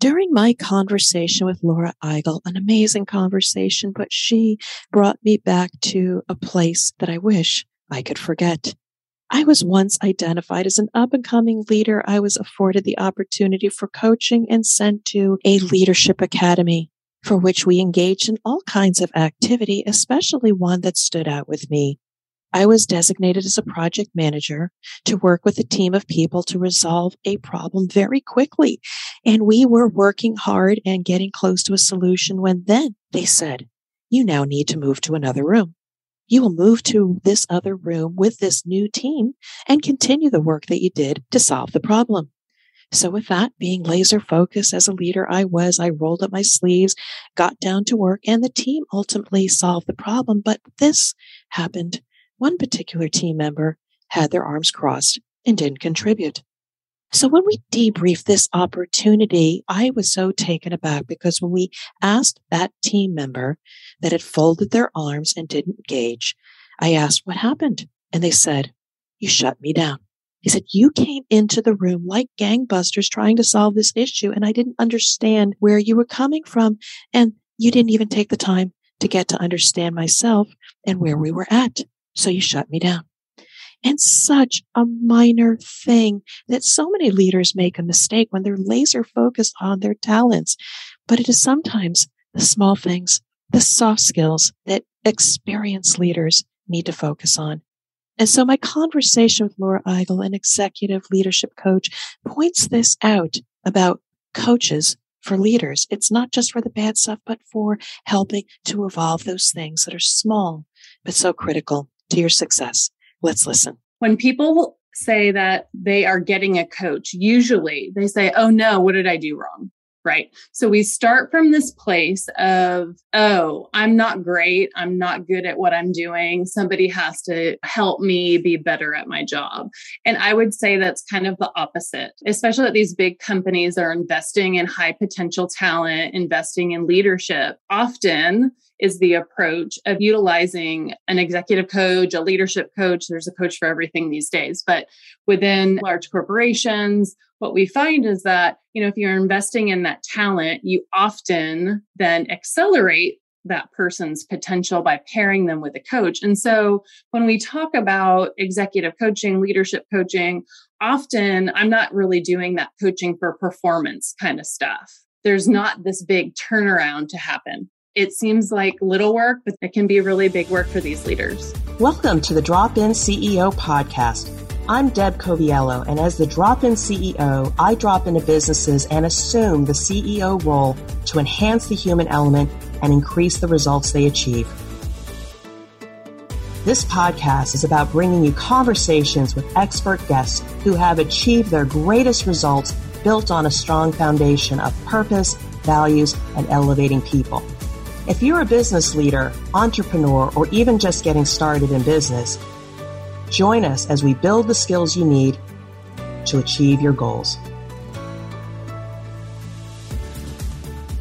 during my conversation with Laura Eigel, an amazing conversation, but she brought me back to a place that I wish I could forget. I was once identified as an up and coming leader. I was afforded the opportunity for coaching and sent to a leadership academy for which we engaged in all kinds of activity, especially one that stood out with me. I was designated as a project manager to work with a team of people to resolve a problem very quickly. And we were working hard and getting close to a solution when then they said, you now need to move to another room. You will move to this other room with this new team and continue the work that you did to solve the problem. So with that, being laser focused as a leader I was, I rolled up my sleeves, got down to work and the team ultimately solved the problem. But this happened. One particular team member had their arms crossed and didn't contribute. So when we debriefed this opportunity, I was so taken aback because when we asked that team member that had folded their arms and didn't engage, I asked what happened. And they said, you shut me down. He said, you came into the room like gangbusters trying to solve this issue. And I didn't understand where you were coming from. And you didn't even take the time to get to understand myself and where we were at. So you shut me down. And such a minor thing that so many leaders make a mistake when they're laser focused on their talents. But it is sometimes the small things, the soft skills that experienced leaders need to focus on. And so my conversation with Laura Eigel, an executive leadership coach, points this out about coaches for leaders. It's not just for the bad stuff, but for helping to evolve those things that are small, but so critical your success. Let's listen. When people say that they are getting a coach, usually they say, Oh no, what did I do wrong? Right? So we start from this place of, oh, I'm not great. I'm not good at what I'm doing. Somebody has to help me be better at my job. And I would say that's kind of the opposite, especially that these big companies are investing in high potential talent, investing in leadership. Often, is the approach of utilizing an executive coach, a leadership coach. There's a coach for everything these days, but within large corporations, what we find is that, you know, if you're investing in that talent, you often then accelerate that person's potential by pairing them with a coach. And so when we talk about executive coaching, leadership coaching, often I'm not really doing that coaching for performance kind of stuff. There's not this big turnaround to happen. It seems like little work, but it can be really big work for these leaders. Welcome to the Drop In CEO podcast I'm Deb Coviello, and as the drop in CEO, I drop into businesses and assume the CEO role to enhance the human element and increase the results they achieve. This podcast is about bringing you conversations with expert guests who have achieved their greatest results built on a strong foundation of purpose, values, and elevating people. If you're a business leader, entrepreneur, or even just getting started in business, Join us as we build the skills you need to achieve your goals.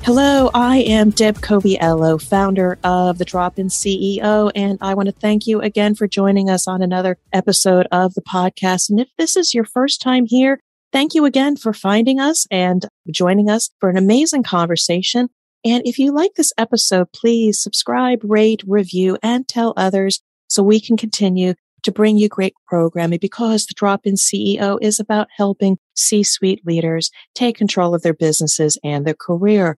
Hello, I am Deb Coviello, founder of the Drop In CEO, and I want to thank you again for joining us on another episode of the podcast. And if this is your first time here, thank you again for finding us and joining us for an amazing conversation. And if you like this episode, please subscribe, rate, review, and tell others so we can continue to bring you great programming because the drop in CEO is about helping C suite leaders take control of their businesses and their career.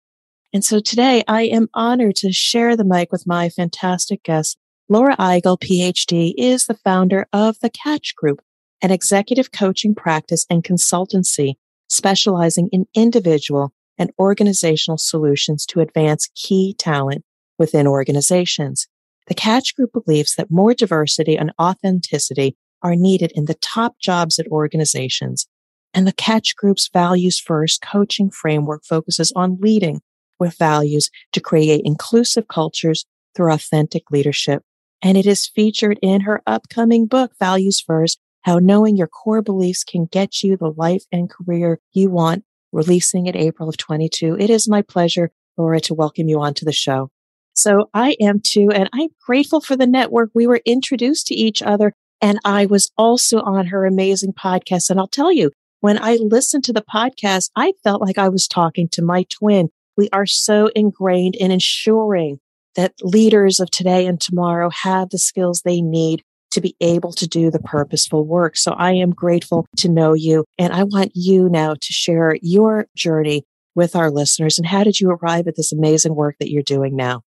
And so today I am honored to share the mic with my fantastic guest. Laura Eigel, PhD, is the founder of the Catch Group, an executive coaching practice and consultancy specializing in individual and organizational solutions to advance key talent within organizations. The Catch Group believes that more diversity and authenticity are needed in the top jobs at organizations. And the Catch Group's values first coaching framework focuses on leading with values to create inclusive cultures through authentic leadership. And it is featured in her upcoming book, Values First, how knowing your core beliefs can get you the life and career you want, releasing in April of 22. It is my pleasure, Laura, to welcome you onto the show. So I am too. And I'm grateful for the network. We were introduced to each other and I was also on her amazing podcast. And I'll tell you, when I listened to the podcast, I felt like I was talking to my twin. We are so ingrained in ensuring that leaders of today and tomorrow have the skills they need to be able to do the purposeful work. So I am grateful to know you. And I want you now to share your journey with our listeners. And how did you arrive at this amazing work that you're doing now?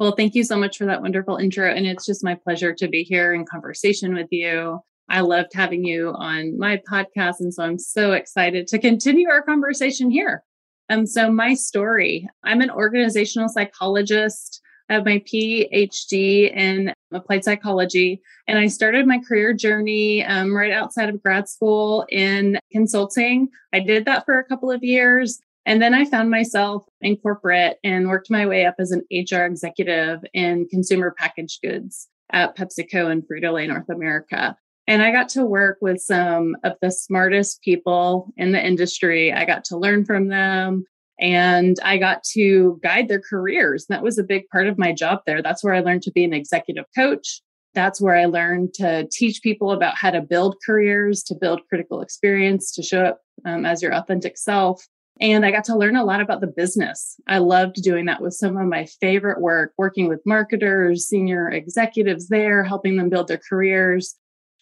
Well, thank you so much for that wonderful intro. And it's just my pleasure to be here in conversation with you. I loved having you on my podcast. And so I'm so excited to continue our conversation here. Um, so my story, I'm an organizational psychologist. I have my PhD in applied psychology, and I started my career journey um, right outside of grad school in consulting. I did that for a couple of years. And then I found myself in corporate and worked my way up as an HR executive in consumer packaged goods at PepsiCo and Frito-Lay North America. And I got to work with some of the smartest people in the industry. I got to learn from them and I got to guide their careers. That was a big part of my job there. That's where I learned to be an executive coach. That's where I learned to teach people about how to build careers, to build critical experience, to show up um, as your authentic self. And I got to learn a lot about the business. I loved doing that with some of my favorite work, working with marketers, senior executives there, helping them build their careers,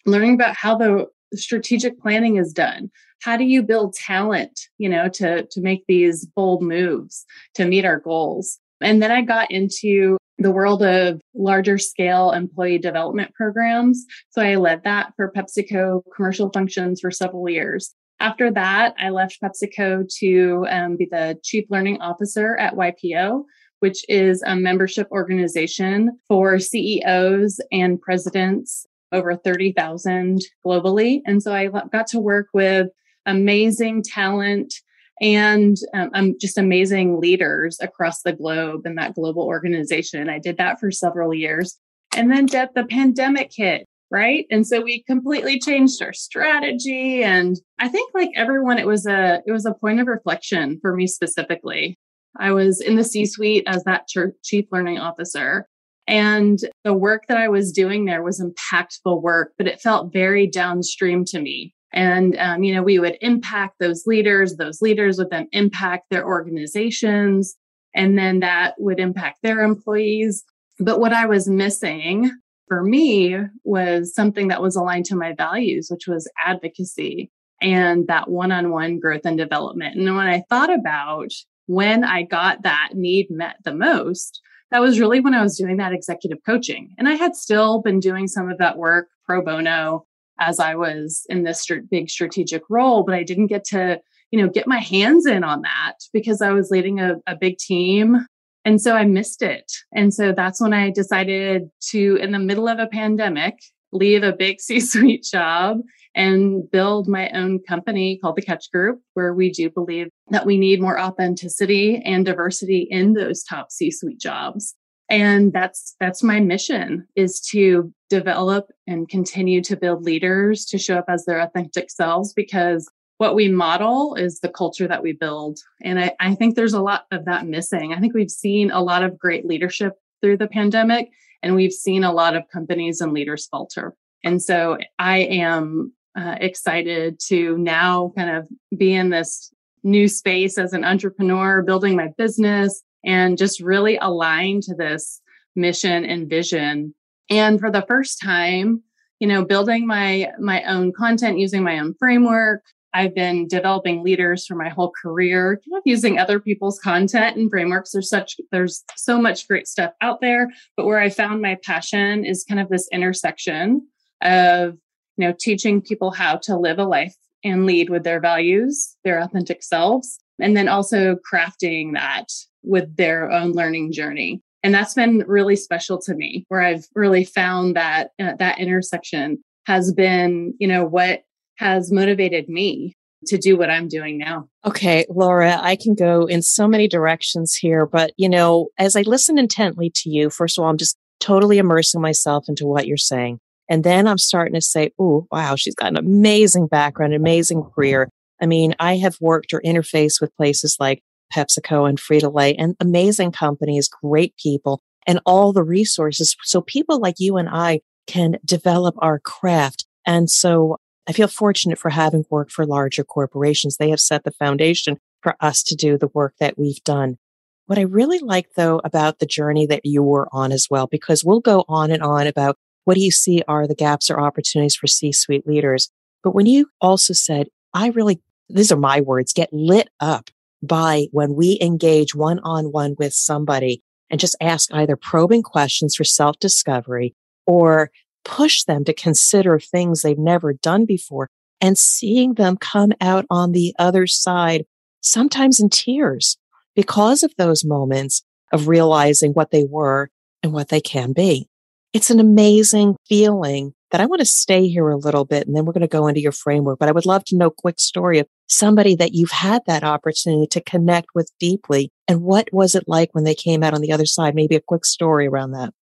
learning about how the strategic planning is done. How do you build talent, you know, to, to make these bold moves to meet our goals? And then I got into the world of larger scale employee development programs. So I led that for PepsiCo commercial functions for several years. After that, I left PepsiCo to um, be the chief learning officer at YPO, which is a membership organization for CEOs and presidents over 30,000 globally. And so I got to work with amazing talent and um, just amazing leaders across the globe in that global organization. I did that for several years. And then the pandemic hit right? And so we completely changed our strategy. And i think like everyone it was a it was a point of reflection for me specifically. I was in the c suite as that chief learning officer and the work that i was doing there was impactful work but it felt very downstream to me. And um, you know we would impact those leaders those leaders would then impact their organizations and then that would impact their employees. But what i was missing for me was something that was aligned to my values, which was advocacy and that one on one growth and development. And when I thought about when I got that need met the most, that was really when I was doing that executive coaching. And I had still been doing some of that work pro bono as I was in this big strategic role, but I didn't get to, you know, get my hands in on that because I was leading a, a big team and so I missed it. And so that's when I decided to, in the middle of a pandemic, leave a big C suite job and build my own company called the Catch Group, where we do believe that we need more authenticity and diversity in those top C suite jobs. And that's, that's my mission is to develop and continue to build leaders to show up as their authentic selves because what we model is the culture that we build. And I, I, think there's a lot of that missing. I think we've seen a lot of great leadership through the pandemic, and we've seen a lot of companies and leaders falter. And so I am uh, excited to now kind of be in this new space as an entrepreneur, building my business, and just really align to this mission and vision. And for the first time, you know building my my own content using my own framework I've been developing leaders for my whole career, kind of using other people's content and frameworks. There's such, there's so much great stuff out there. But where I found my passion is kind of this intersection of, you know, teaching people how to live a life and lead with their values, their authentic selves, and then also crafting that with their own learning journey. And that's been really special to me, where I've really found that uh, that intersection has been, you know, what has motivated me to do what I'm doing now. Okay, Laura, I can go in so many directions here, but you know, as I listen intently to you, first of all, I'm just totally immersing myself into what you're saying. And then I'm starting to say, oh, wow, she's got an amazing background, amazing career. I mean, I have worked or interfaced with places like PepsiCo and Frito Lay and amazing companies, great people, and all the resources. So people like you and I can develop our craft. And so I feel fortunate for having worked for larger corporations. They have set the foundation for us to do the work that we've done. What I really like though about the journey that you were on as well, because we'll go on and on about what do you see are the gaps or opportunities for C suite leaders. But when you also said, I really, these are my words, get lit up by when we engage one on one with somebody and just ask either probing questions for self discovery or push them to consider things they've never done before and seeing them come out on the other side, sometimes in tears because of those moments of realizing what they were and what they can be. It's an amazing feeling that I want to stay here a little bit and then we're going to go into your framework. But I would love to know quick story of somebody that you've had that opportunity to connect with deeply. And what was it like when they came out on the other side? Maybe a quick story around that.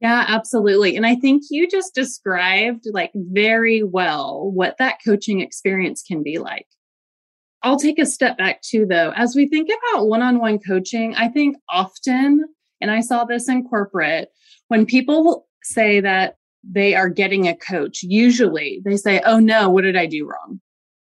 Yeah, absolutely. And I think you just described like very well what that coaching experience can be like. I'll take a step back too, though. As we think about one on one coaching, I think often, and I saw this in corporate, when people say that they are getting a coach, usually they say, Oh no, what did I do wrong?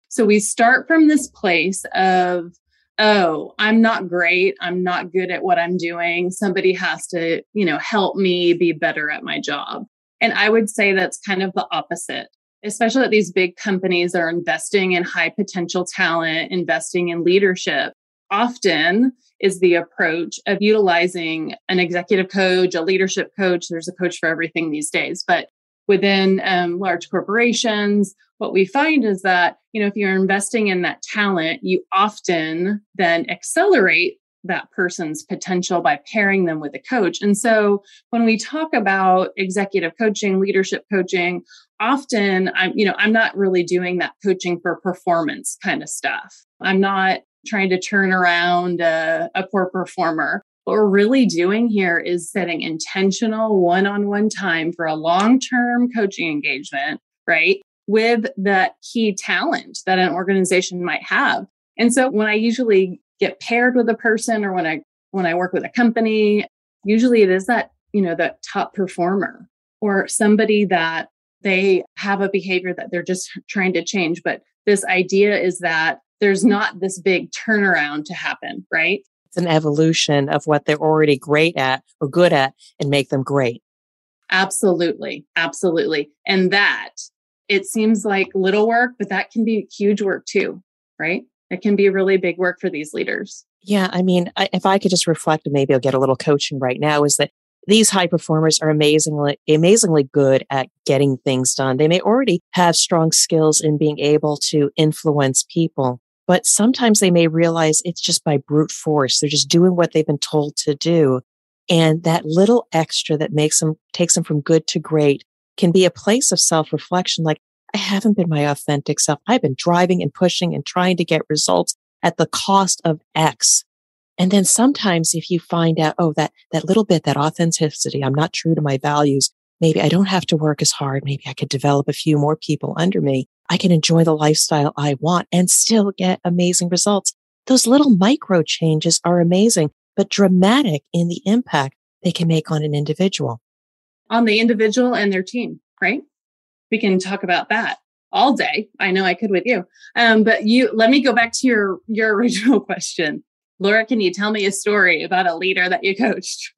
So we start from this place of oh, I'm not great. I'm not good at what I'm doing. Somebody has to, you know, help me be better at my job. And I would say that's kind of the opposite, especially that these big companies are investing in high potential talent, investing in leadership. Often is the approach of utilizing an executive coach, a leadership coach. There's a coach for everything these days, but within um, large corporations. What we find is that you know if you're investing in that talent you often then accelerate that person's potential by pairing them with a coach. And so when we talk about executive coaching leadership coaching often i'm you know i'm not really doing that coaching for performance kind of stuff. I'm not trying to turn around a, a poor performer what we're really doing here is setting intentional one on one time for a long term coaching engagement, right? With that key talent that an organization might have. And so when I usually get paired with a person or when I when I work with a company, usually it is that, you know, that top performer or somebody that they have a behavior that they're just trying to change. But this idea is that there's not this big turnaround to happen, right? It's an evolution of what they're already great at or good at and make them great. Absolutely. Absolutely. And that it seems like little work, but that can be huge work too, right? It can be really big work for these leaders. Yeah. I mean, I, if I could just reflect and maybe I'll get a little coaching right now is that these high performers are amazingly, amazingly good at getting things done. They may already have strong skills in being able to influence people, but sometimes they may realize it's just by brute force. They're just doing what they've been told to do. And that little extra that makes them, takes them from good to great can be a place of self reflection. Like, I haven't been my authentic self. I've been driving and pushing and trying to get results at the cost of X. And then sometimes if you find out, oh, that, that little bit, that authenticity, I'm not true to my values. Maybe I don't have to work as hard. Maybe I could develop a few more people under me. I can enjoy the lifestyle I want and still get amazing results. Those little micro changes are amazing, but dramatic in the impact they can make on an individual. On the individual and their team, right? We can talk about that all day. I know I could with you. Um, but you let me go back to your your original question. Laura, can you tell me a story about a leader that you coached?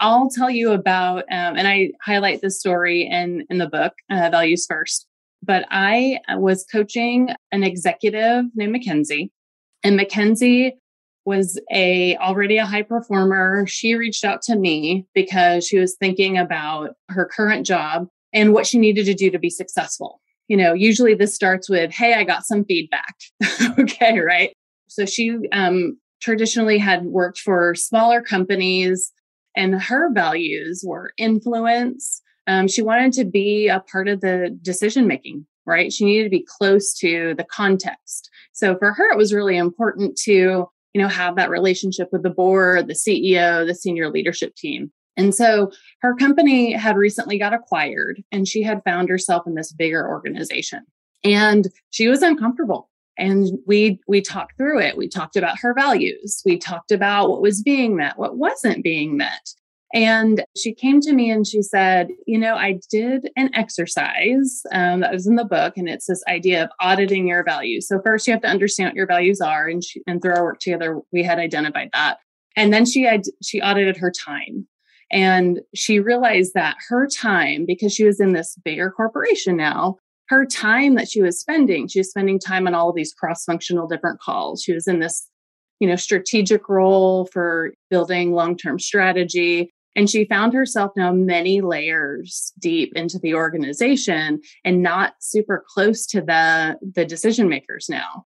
I'll tell you about, um, and I highlight this story in in the book, uh, Values First but I was coaching an executive named Mackenzie and Mackenzie was a already a high performer. She reached out to me because she was thinking about her current job and what she needed to do to be successful. You know, usually this starts with, "Hey, I got some feedback." okay, right? So she um, traditionally had worked for smaller companies, and her values were influence, um, she wanted to be a part of the decision making, right? She needed to be close to the context. So for her, it was really important to, you know, have that relationship with the board, the CEO, the senior leadership team. And so her company had recently got acquired and she had found herself in this bigger organization and she was uncomfortable and we we talked through it we talked about her values we talked about what was being met what wasn't being met And she came to me and she said, You know, I did an exercise um, that was in the book, and it's this idea of auditing your values. So, first, you have to understand what your values are. And, she, and through our work together, we had identified that. And then she had, she audited her time. And she realized that her time, because she was in this bigger corporation now, her time that she was spending, she was spending time on all of these cross functional different calls. She was in this, you know, strategic role for building long term strategy. And she found herself now many layers deep into the organization and not super close to the, the decision makers now.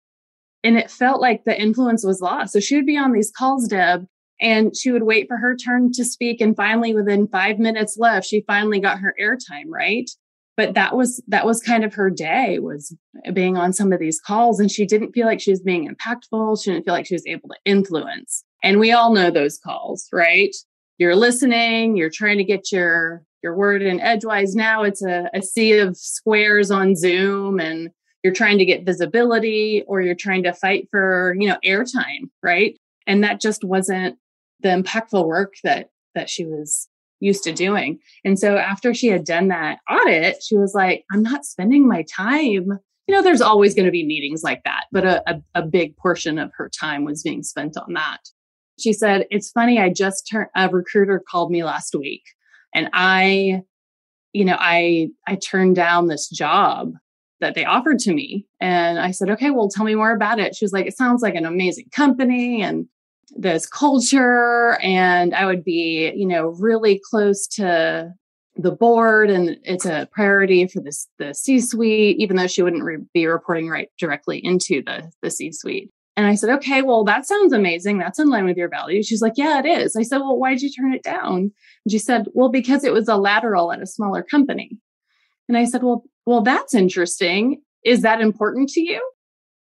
And it felt like the influence was lost. So she would be on these calls, Deb, and she would wait for her turn to speak. And finally, within five minutes left, she finally got her airtime, right? But that was that was kind of her day was being on some of these calls. And she didn't feel like she was being impactful. She didn't feel like she was able to influence. And we all know those calls, right? You're listening, you're trying to get your your word in edgewise. Now it's a, a sea of squares on Zoom and you're trying to get visibility or you're trying to fight for, you know, airtime, right? And that just wasn't the impactful work that that she was used to doing. And so after she had done that audit, she was like, I'm not spending my time. You know, there's always going to be meetings like that, but a, a, a, big portion of her time was being spent on that. She said, It's funny, I just turned a recruiter called me last week and I, you know, I I turned down this job that they offered to me. And I said, okay, well, tell me more about it. She was like, it sounds like an amazing company and this culture and I would be, you know, really close to the board and it's a priority for this the C-suite even though she wouldn't re- be reporting right directly into the the C-suite. And I said, "Okay, well that sounds amazing. That's in line with your values." She's like, "Yeah, it is." I said, "Well, why did you turn it down?" And she said, "Well, because it was a lateral at a smaller company." And I said, "Well, well that's interesting. Is that important to you?"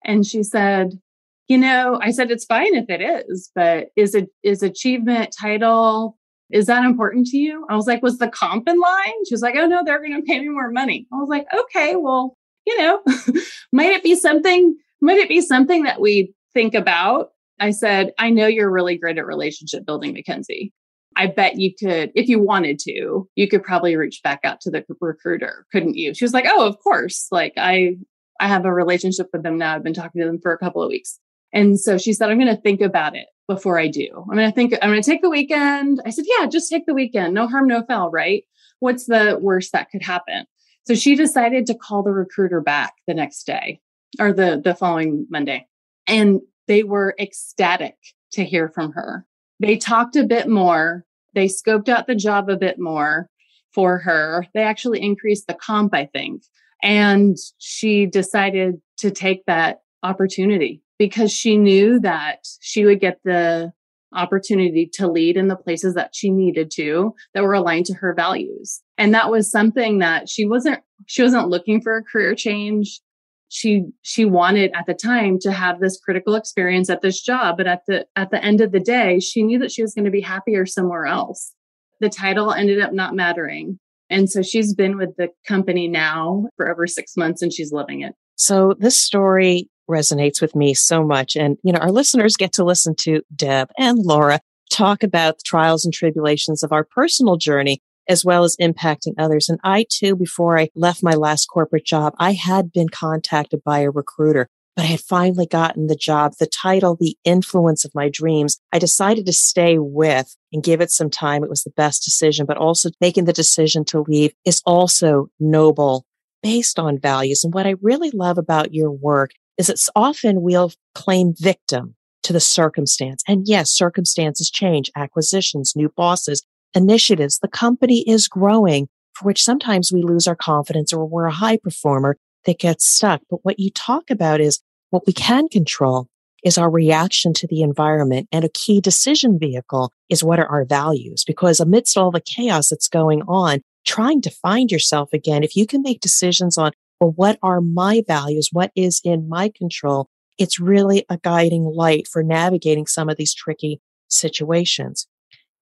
And she said, you know, I said it's fine if it is, but is it is achievement title is that important to you? I was like, was the comp in line? She was like, oh no, they're going to pay me more money. I was like, okay, well, you know, might it be something? Might it be something that we think about? I said, I know you're really great at relationship building, Mackenzie. I bet you could, if you wanted to, you could probably reach back out to the recruiter, couldn't you? She was like, oh, of course. Like I, I have a relationship with them now. I've been talking to them for a couple of weeks. And so she said, I'm going to think about it before I do. I'm going to think, I'm going to take the weekend. I said, yeah, just take the weekend. No harm, no foul, right? What's the worst that could happen? So she decided to call the recruiter back the next day or the, the following Monday. And they were ecstatic to hear from her. They talked a bit more. They scoped out the job a bit more for her. They actually increased the comp, I think. And she decided to take that opportunity because she knew that she would get the opportunity to lead in the places that she needed to that were aligned to her values. And that was something that she wasn't she wasn't looking for a career change. She she wanted at the time to have this critical experience at this job, but at the at the end of the day, she knew that she was going to be happier somewhere else. The title ended up not mattering. And so she's been with the company now for over 6 months and she's loving it. So this story resonates with me so much. And, you know, our listeners get to listen to Deb and Laura talk about the trials and tribulations of our personal journey as well as impacting others. And I too, before I left my last corporate job, I had been contacted by a recruiter, but I had finally gotten the job, the title, the influence of my dreams. I decided to stay with and give it some time. It was the best decision, but also making the decision to leave is also noble based on values. And what I really love about your work is it's often we'll claim victim to the circumstance. And yes, circumstances change, acquisitions, new bosses, initiatives. The company is growing for which sometimes we lose our confidence or we're a high performer that gets stuck. But what you talk about is what we can control is our reaction to the environment and a key decision vehicle is what are our values? Because amidst all the chaos that's going on, trying to find yourself again, if you can make decisions on well, what are my values? What is in my control? It's really a guiding light for navigating some of these tricky situations.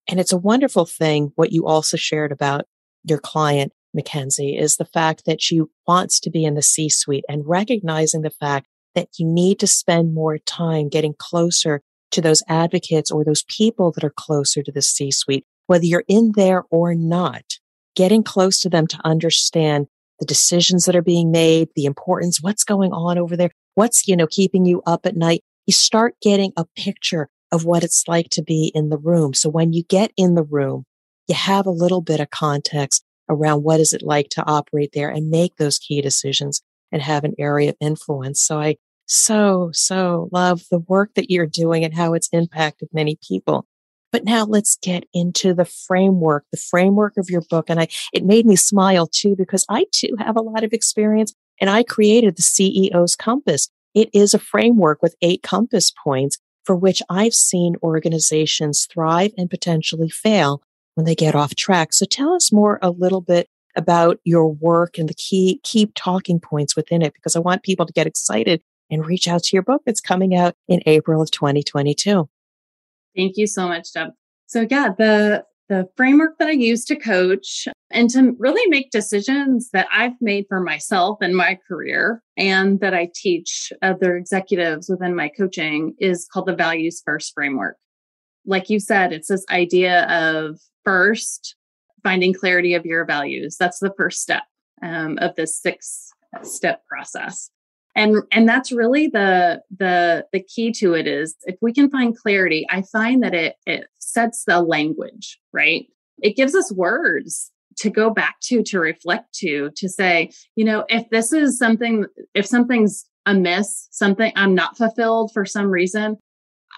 And it's a wonderful thing. What you also shared about your client, Mackenzie, is the fact that she wants to be in the C suite and recognizing the fact that you need to spend more time getting closer to those advocates or those people that are closer to the C suite whether you're in there or not, getting close to them to understand the decisions that are being made, the importance, what's going on over there, what's, you know, keeping you up at night. You start getting a picture of what it's like to be in the room. So when you get in the room, you have a little bit of context around what is it like to operate there and make those key decisions and have an area of influence. So I so, so love the work that you're doing and how it's impacted many people. But now let's get into the framework, the framework of your book. And I, it made me smile too, because I too have a lot of experience and I created the CEO's compass. It is a framework with eight compass points for which I've seen organizations thrive and potentially fail when they get off track. So tell us more a little bit about your work and the key, key talking points within it, because I want people to get excited and reach out to your book. It's coming out in April of 2022. Thank you so much, Deb. So yeah, the the framework that I use to coach and to really make decisions that I've made for myself in my career and that I teach other executives within my coaching is called the values first framework. Like you said, it's this idea of first finding clarity of your values. That's the first step um, of this six step process and and that's really the the the key to it is if we can find clarity i find that it it sets the language right? It gives us words to go back to to reflect to to say you know if this is something if something's amiss something i'm not fulfilled for some reason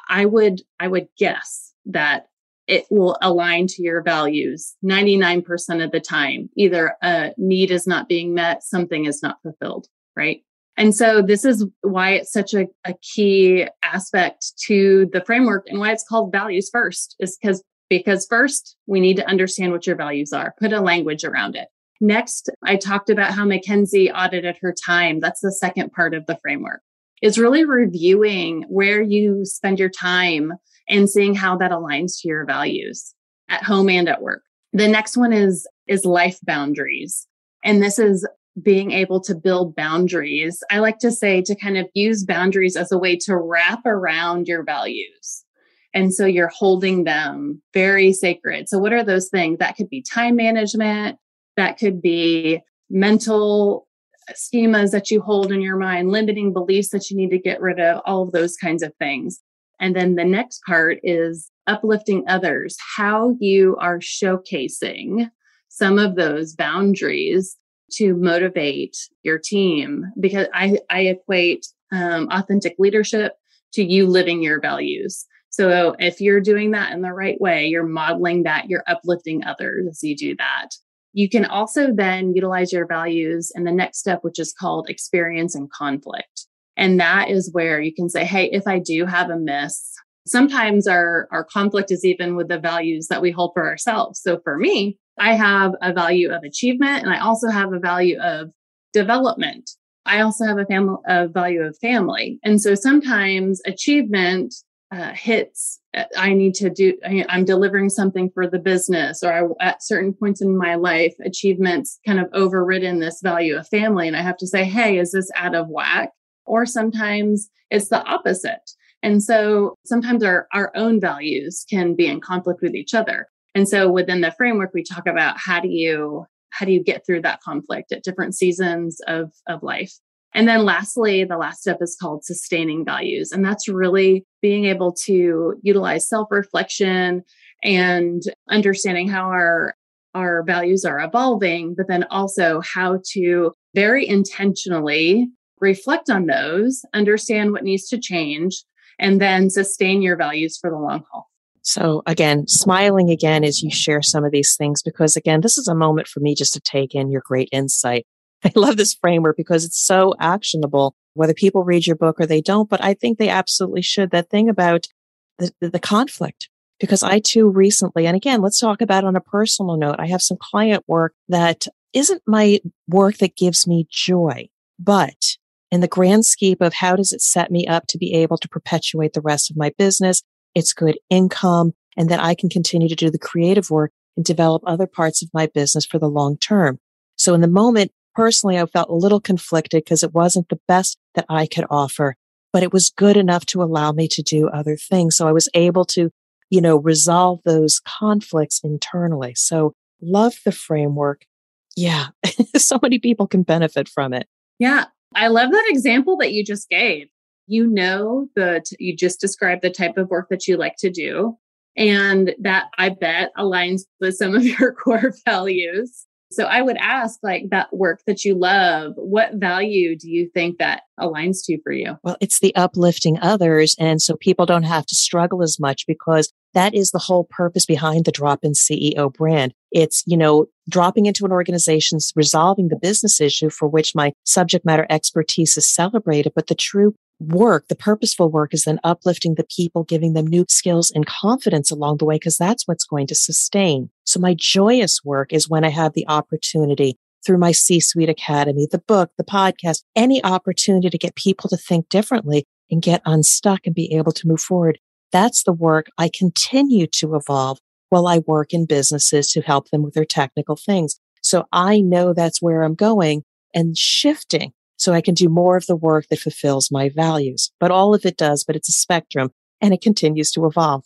i would i would guess that it will align to your values 99% of the time. Either a need is not being met something is not fulfilled right and so this is why it's such a, a key aspect to the framework and why it's called values first is because because first we need to understand what your values are, put a language around it. Next, I talked about how Mackenzie audited her time. That's the second part of the framework. Is really reviewing where you spend your time and seeing how that aligns to your values at home and at work. The next one is is life boundaries. And this is being able to build boundaries. I like to say to kind of use boundaries as a way to wrap around your values. And so you're holding them very sacred. So, what are those things? That could be time management, that could be mental schemas that you hold in your mind, limiting beliefs that you need to get rid of, all of those kinds of things. And then the next part is uplifting others, how you are showcasing some of those boundaries to motivate your team because I, I equate um, authentic leadership to you living your values. So if you're doing that in the right way, you're modeling that, you're uplifting others as you do that. You can also then utilize your values in the next step, which is called experience and conflict. And that is where you can say, Hey, if I do have a miss, sometimes our, our conflict is even with the values that we hold for ourselves. So for me, I have a value of achievement and I also have a value of development. I also have a a value of family. And so sometimes achievement uh, hits, uh, I need to do, I'm delivering something for the business or I, at certain points in my life, achievements kind of overridden this value of family. And I have to say, Hey, is this out of whack? Or sometimes it's the opposite. And so sometimes our, our own values can be in conflict with each other. And so within the framework, we talk about how do you how do you get through that conflict at different seasons of, of life. And then lastly, the last step is called sustaining values. And that's really being able to utilize self-reflection and understanding how our our values are evolving, but then also how to very intentionally reflect on those, understand what needs to change, and then sustain your values for the long haul. So again, smiling again as you share some of these things, because again, this is a moment for me just to take in your great insight. I love this framework because it's so actionable, whether people read your book or they don't, but I think they absolutely should. That thing about the, the conflict, because I too recently, and again, let's talk about on a personal note. I have some client work that isn't my work that gives me joy, but in the grand scheme of how does it set me up to be able to perpetuate the rest of my business, it's good income, and that I can continue to do the creative work and develop other parts of my business for the long term. So in the moment, personally, I felt a little conflicted because it wasn't the best that I could offer, but it was good enough to allow me to do other things. So I was able to you know, resolve those conflicts internally. So love the framework. Yeah. so many people can benefit from it. Yeah. I love that example that you just gave. You know, that you just described the type of work that you like to do. And that I bet aligns with some of your core values. So I would ask, like, that work that you love, what value do you think that aligns to for you? Well, it's the uplifting others. And so people don't have to struggle as much because that is the whole purpose behind the drop in CEO brand. It's, you know, dropping into an organization, resolving the business issue for which my subject matter expertise is celebrated. But the true work, the purposeful work is then uplifting the people, giving them new skills and confidence along the way, because that's what's going to sustain. So my joyous work is when I have the opportunity through my C suite academy, the book, the podcast, any opportunity to get people to think differently and get unstuck and be able to move forward. That's the work I continue to evolve while I work in businesses to help them with their technical things. So I know that's where I'm going and shifting so I can do more of the work that fulfills my values. But all of it does, but it's a spectrum and it continues to evolve.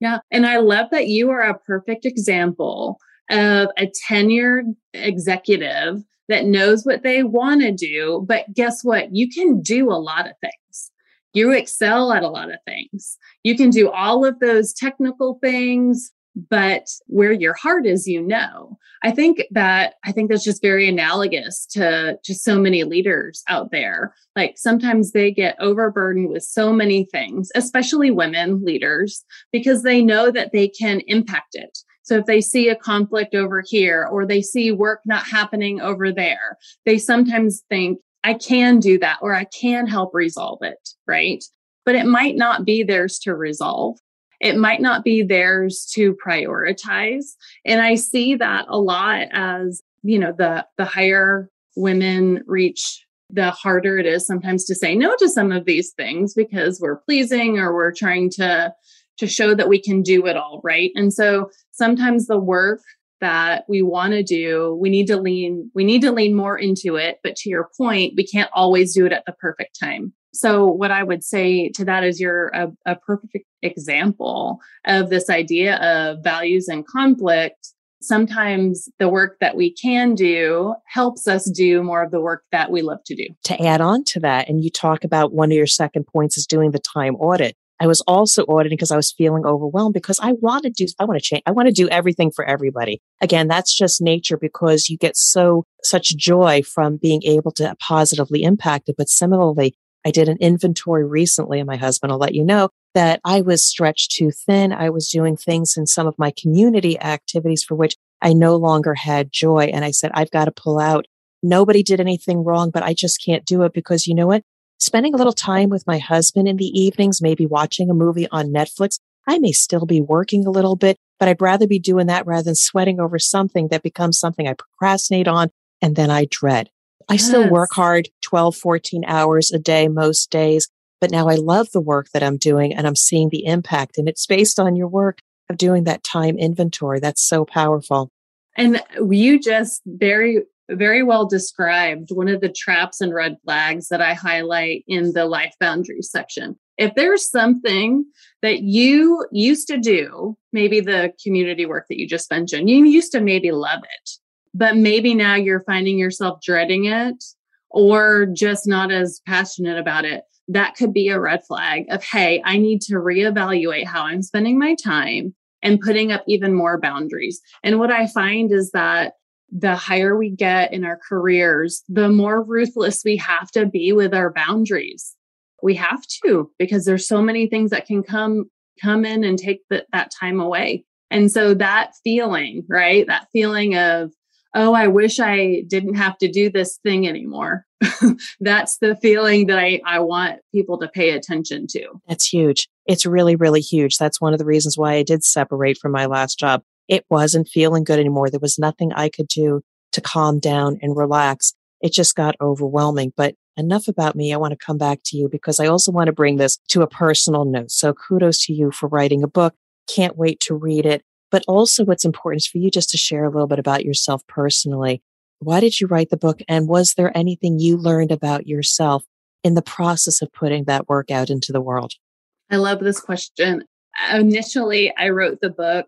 Yeah. And I love that you are a perfect example of a tenured executive that knows what they want to do. But guess what? You can do a lot of things. You excel at a lot of things. You can do all of those technical things, but where your heart is, you know. I think that I think that's just very analogous to just so many leaders out there. Like sometimes they get overburdened with so many things, especially women leaders, because they know that they can impact it. So if they see a conflict over here or they see work not happening over there, they sometimes think, I can do that or I can help resolve it, right? But it might not be theirs to resolve it might not be theirs to prioritize. And i see that a lot as you know the the higher women reach the harder it is sometimes to say no to some of these things because we're pleasing or we're trying to to show that we can do it all right. And so sometimes the work that we want to do we need to lean we need to lean more into it but to your point we can't always do it at the perfect time so, what I would say to that is you're a, a perfect example of this idea of values and conflict. Sometimes the work that we can do helps us do more of the work that we love to do. To add on to that, and you talk about one of your second points is doing the time audit. I was also auditing because I was feeling overwhelmed because I want to do, I want to change, I want to do everything for everybody. Again, that's just nature because you get so, such joy from being able to positively impact it. But similarly, I did an inventory recently, and my husband will let you know that I was stretched too thin. I was doing things in some of my community activities for which I no longer had joy. And I said, I've got to pull out. Nobody did anything wrong, but I just can't do it because you know what? Spending a little time with my husband in the evenings, maybe watching a movie on Netflix, I may still be working a little bit, but I'd rather be doing that rather than sweating over something that becomes something I procrastinate on and then I dread. I yes. still work hard 12, 14 hours a day most days, but now I love the work that I'm doing and I'm seeing the impact. And it's based on your work of doing that time inventory. That's so powerful. And you just very, very well described one of the traps and red flags that I highlight in the life boundaries section. If there's something that you used to do, maybe the community work that you just mentioned, you used to maybe love it but maybe now you're finding yourself dreading it or just not as passionate about it. That could be a red flag of, hey, I need to reevaluate how I'm spending my time and putting up even more boundaries. And what I find is that the higher we get in our careers, the more ruthless we have to be with our boundaries. We have to because there's so many things that can come come in and take the, that time away. And so that feeling, right? That feeling of oh, I wish I didn't have to do this thing anymore. That's the feeling that I, I want people to pay attention to. That's huge. It's really, really huge. That's one of the reasons why I did separate from my last job. It wasn't feeling good anymore. There was nothing I could do to calm down and relax. It just got overwhelming. But enough about me. I want to come back to you because I also want to bring this to a personal note. So kudos to you for writing a book. Can't wait to read it. But also, what's important is for you just to share a little bit about yourself personally. Why did you write the book? And was there anything you learned about yourself in the process of putting that work out into the world? I love this question. initially I wrote the book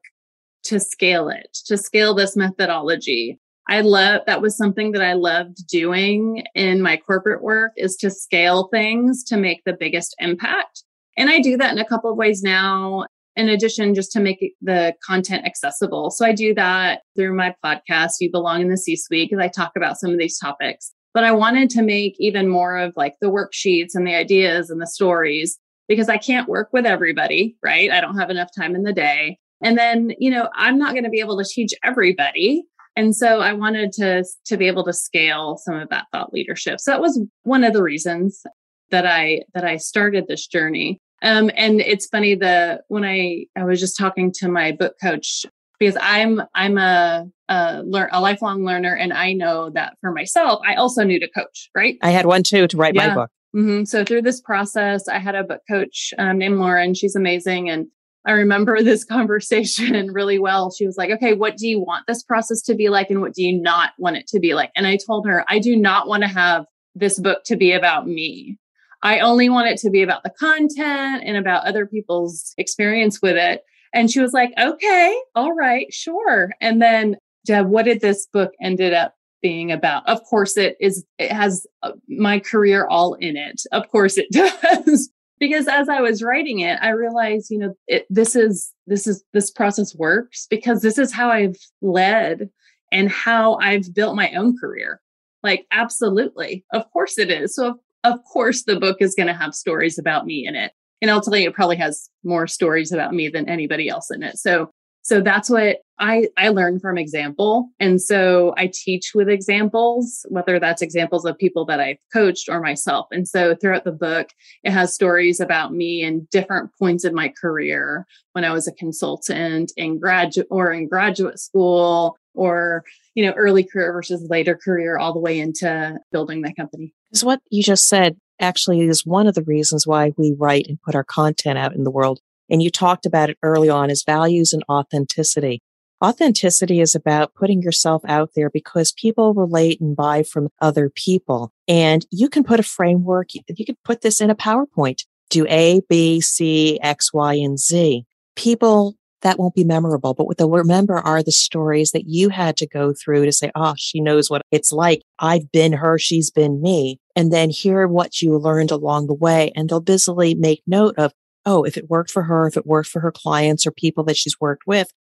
to scale it, to scale this methodology. I love that was something that I loved doing in my corporate work is to scale things to make the biggest impact. And I do that in a couple of ways now in addition just to make the content accessible. So I do that through my podcast You Belong in the C-suite because I talk about some of these topics. But I wanted to make even more of like the worksheets and the ideas and the stories because I can't work with everybody, right? I don't have enough time in the day. And then, you know, I'm not going to be able to teach everybody. And so I wanted to to be able to scale some of that thought leadership. So that was one of the reasons that I that I started this journey. Um, and it's funny the when I I was just talking to my book coach because I'm I'm a a, learn, a lifelong learner, and I know that for myself, I also need a coach. Right? I had one too to write yeah. my book. Mm-hmm. So through this process, I had a book coach um, named Lauren. She's amazing, and I remember this conversation really well. She was like, "Okay, what do you want this process to be like, and what do you not want it to be like?" And I told her, "I do not want to have this book to be about me. I only want it to be about the content and about other people's experience with it. And she was like, okay, all right, sure. And then, Deb, what did this book ended up being about? Of course, it is, it has uh, my career all in it. Of course it does. Because as I was writing it, I realized, you know, it, this is, this is, this process works because this is how I've led and how I've built my own career. Like, absolutely. Of course it is. So, of of course the book is going to have stories about me in it. And you, it probably has more stories about me than anybody else in it. So, so that's what I, I learn from example. And so I teach with examples, whether that's examples of people that I've coached or myself. And so throughout the book, it has stories about me in different points in my career when I was a consultant in graduate or in graduate school or, you know, early career versus later career, all the way into building the company. Because what you just said actually is one of the reasons why we write and put our content out in the world. And you talked about it early on is values and authenticity. Authenticity is about putting yourself out there because people relate and buy from other people. And you can put a framework, you could put this in a PowerPoint. Do A, B, C, X, Y, and Z. People that won't be memorable. But what they'll remember are the stories that you had to go through to say, oh, she knows what it's like. I've been her. She's been me. And then hear what you learned along the way. And they'll busily make note of, oh, if it worked for her, if it worked for her clients or people that she's worked with,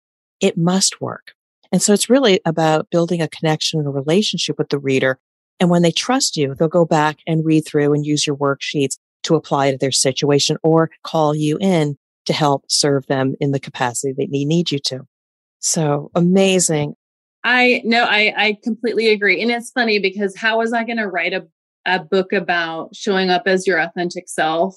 it must work. And so it's really about building a connection and a relationship with the reader. And when they trust you, they'll go back and read through and use your worksheets to apply to their situation or call you in to help serve them in the capacity that they need you to. So amazing. I no, I, I completely agree. And it's funny because how was I going to write a, a book about showing up as your authentic self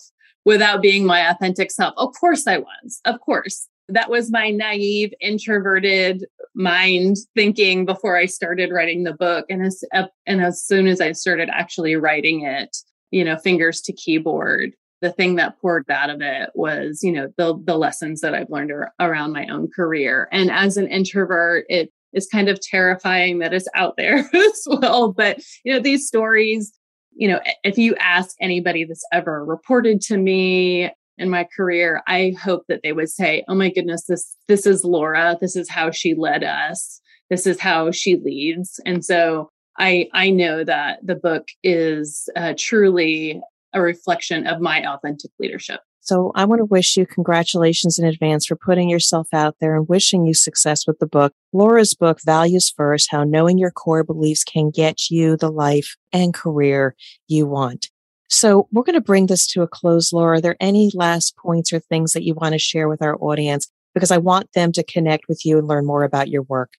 without being my authentic self? Of course I was. Of course. That was my naive, introverted mind thinking before I started writing the book. And as, uh, and as soon as I started actually writing it, you know, fingers to keyboard, the thing that poured out of it was, you know, the the lessons that I've learned ar- around my own career. And as an introvert, it is kind of terrifying that it's out there as well. But you know, these stories, you know, if you ask anybody that's ever reported to me in my career, I hope that they would say, "Oh my goodness, this this is Laura. This is how she led us. This is how she leads." And so I I know that the book is uh, truly a reflection of my authentic leadership. So I want to wish you congratulations in advance for putting yourself out there and wishing you success with the book. Laura's book, Values First, How Knowing Your Core Beliefs Can Get You the Life and Career You Want. So we're going to bring this to a close, Laura. Are there any last points or things that you want to share with our audience? Because I want them to connect with you and learn more about your work.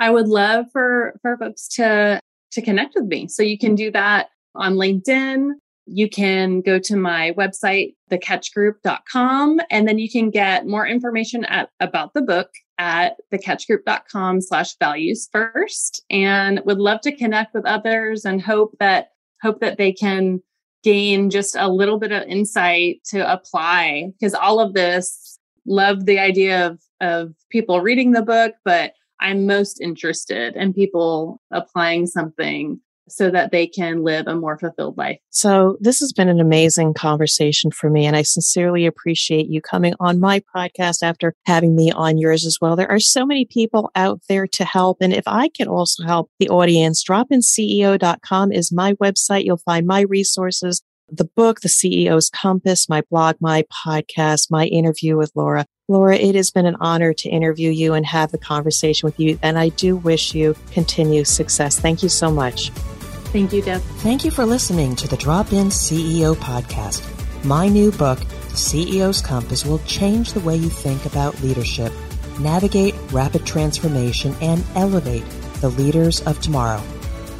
I would love for, for folks to, to connect with me. So you can do that on LinkedIn you can go to my website, thecatchgroup.com, and then you can get more information at, about the book at thecatchgroup.com slash values first. And would love to connect with others and hope that, hope that they can gain just a little bit of insight to apply because all of this love the idea of, of people reading the book, but I'm most interested in people applying something so that they can live a more fulfilled life. So, this has been an amazing conversation for me, and I sincerely appreciate you coming on my podcast after having me on yours as well. There are so many people out there to help, and if I can also help the audience, dropinceo.com is my website. You'll find my resources, the book, The CEO's Compass, my blog, my podcast, my interview with Laura. Laura, it has been an honor to interview you and have the conversation with you. And I do wish you continued success. Thank you so much. Thank you, Deb. Thank you for listening to the Drop In CEO podcast. My new book, CEO's Compass, will change the way you think about leadership, navigate rapid transformation, and elevate the leaders of tomorrow.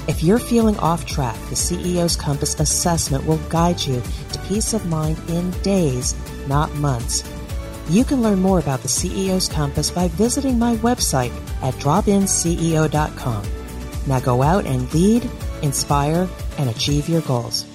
If you're feeling off track, the CEO's Compass assessment will guide you to peace of mind in days, not months. You can learn more about the CEO's Compass by visiting my website at dropinceo.com. Now go out and lead, inspire, and achieve your goals.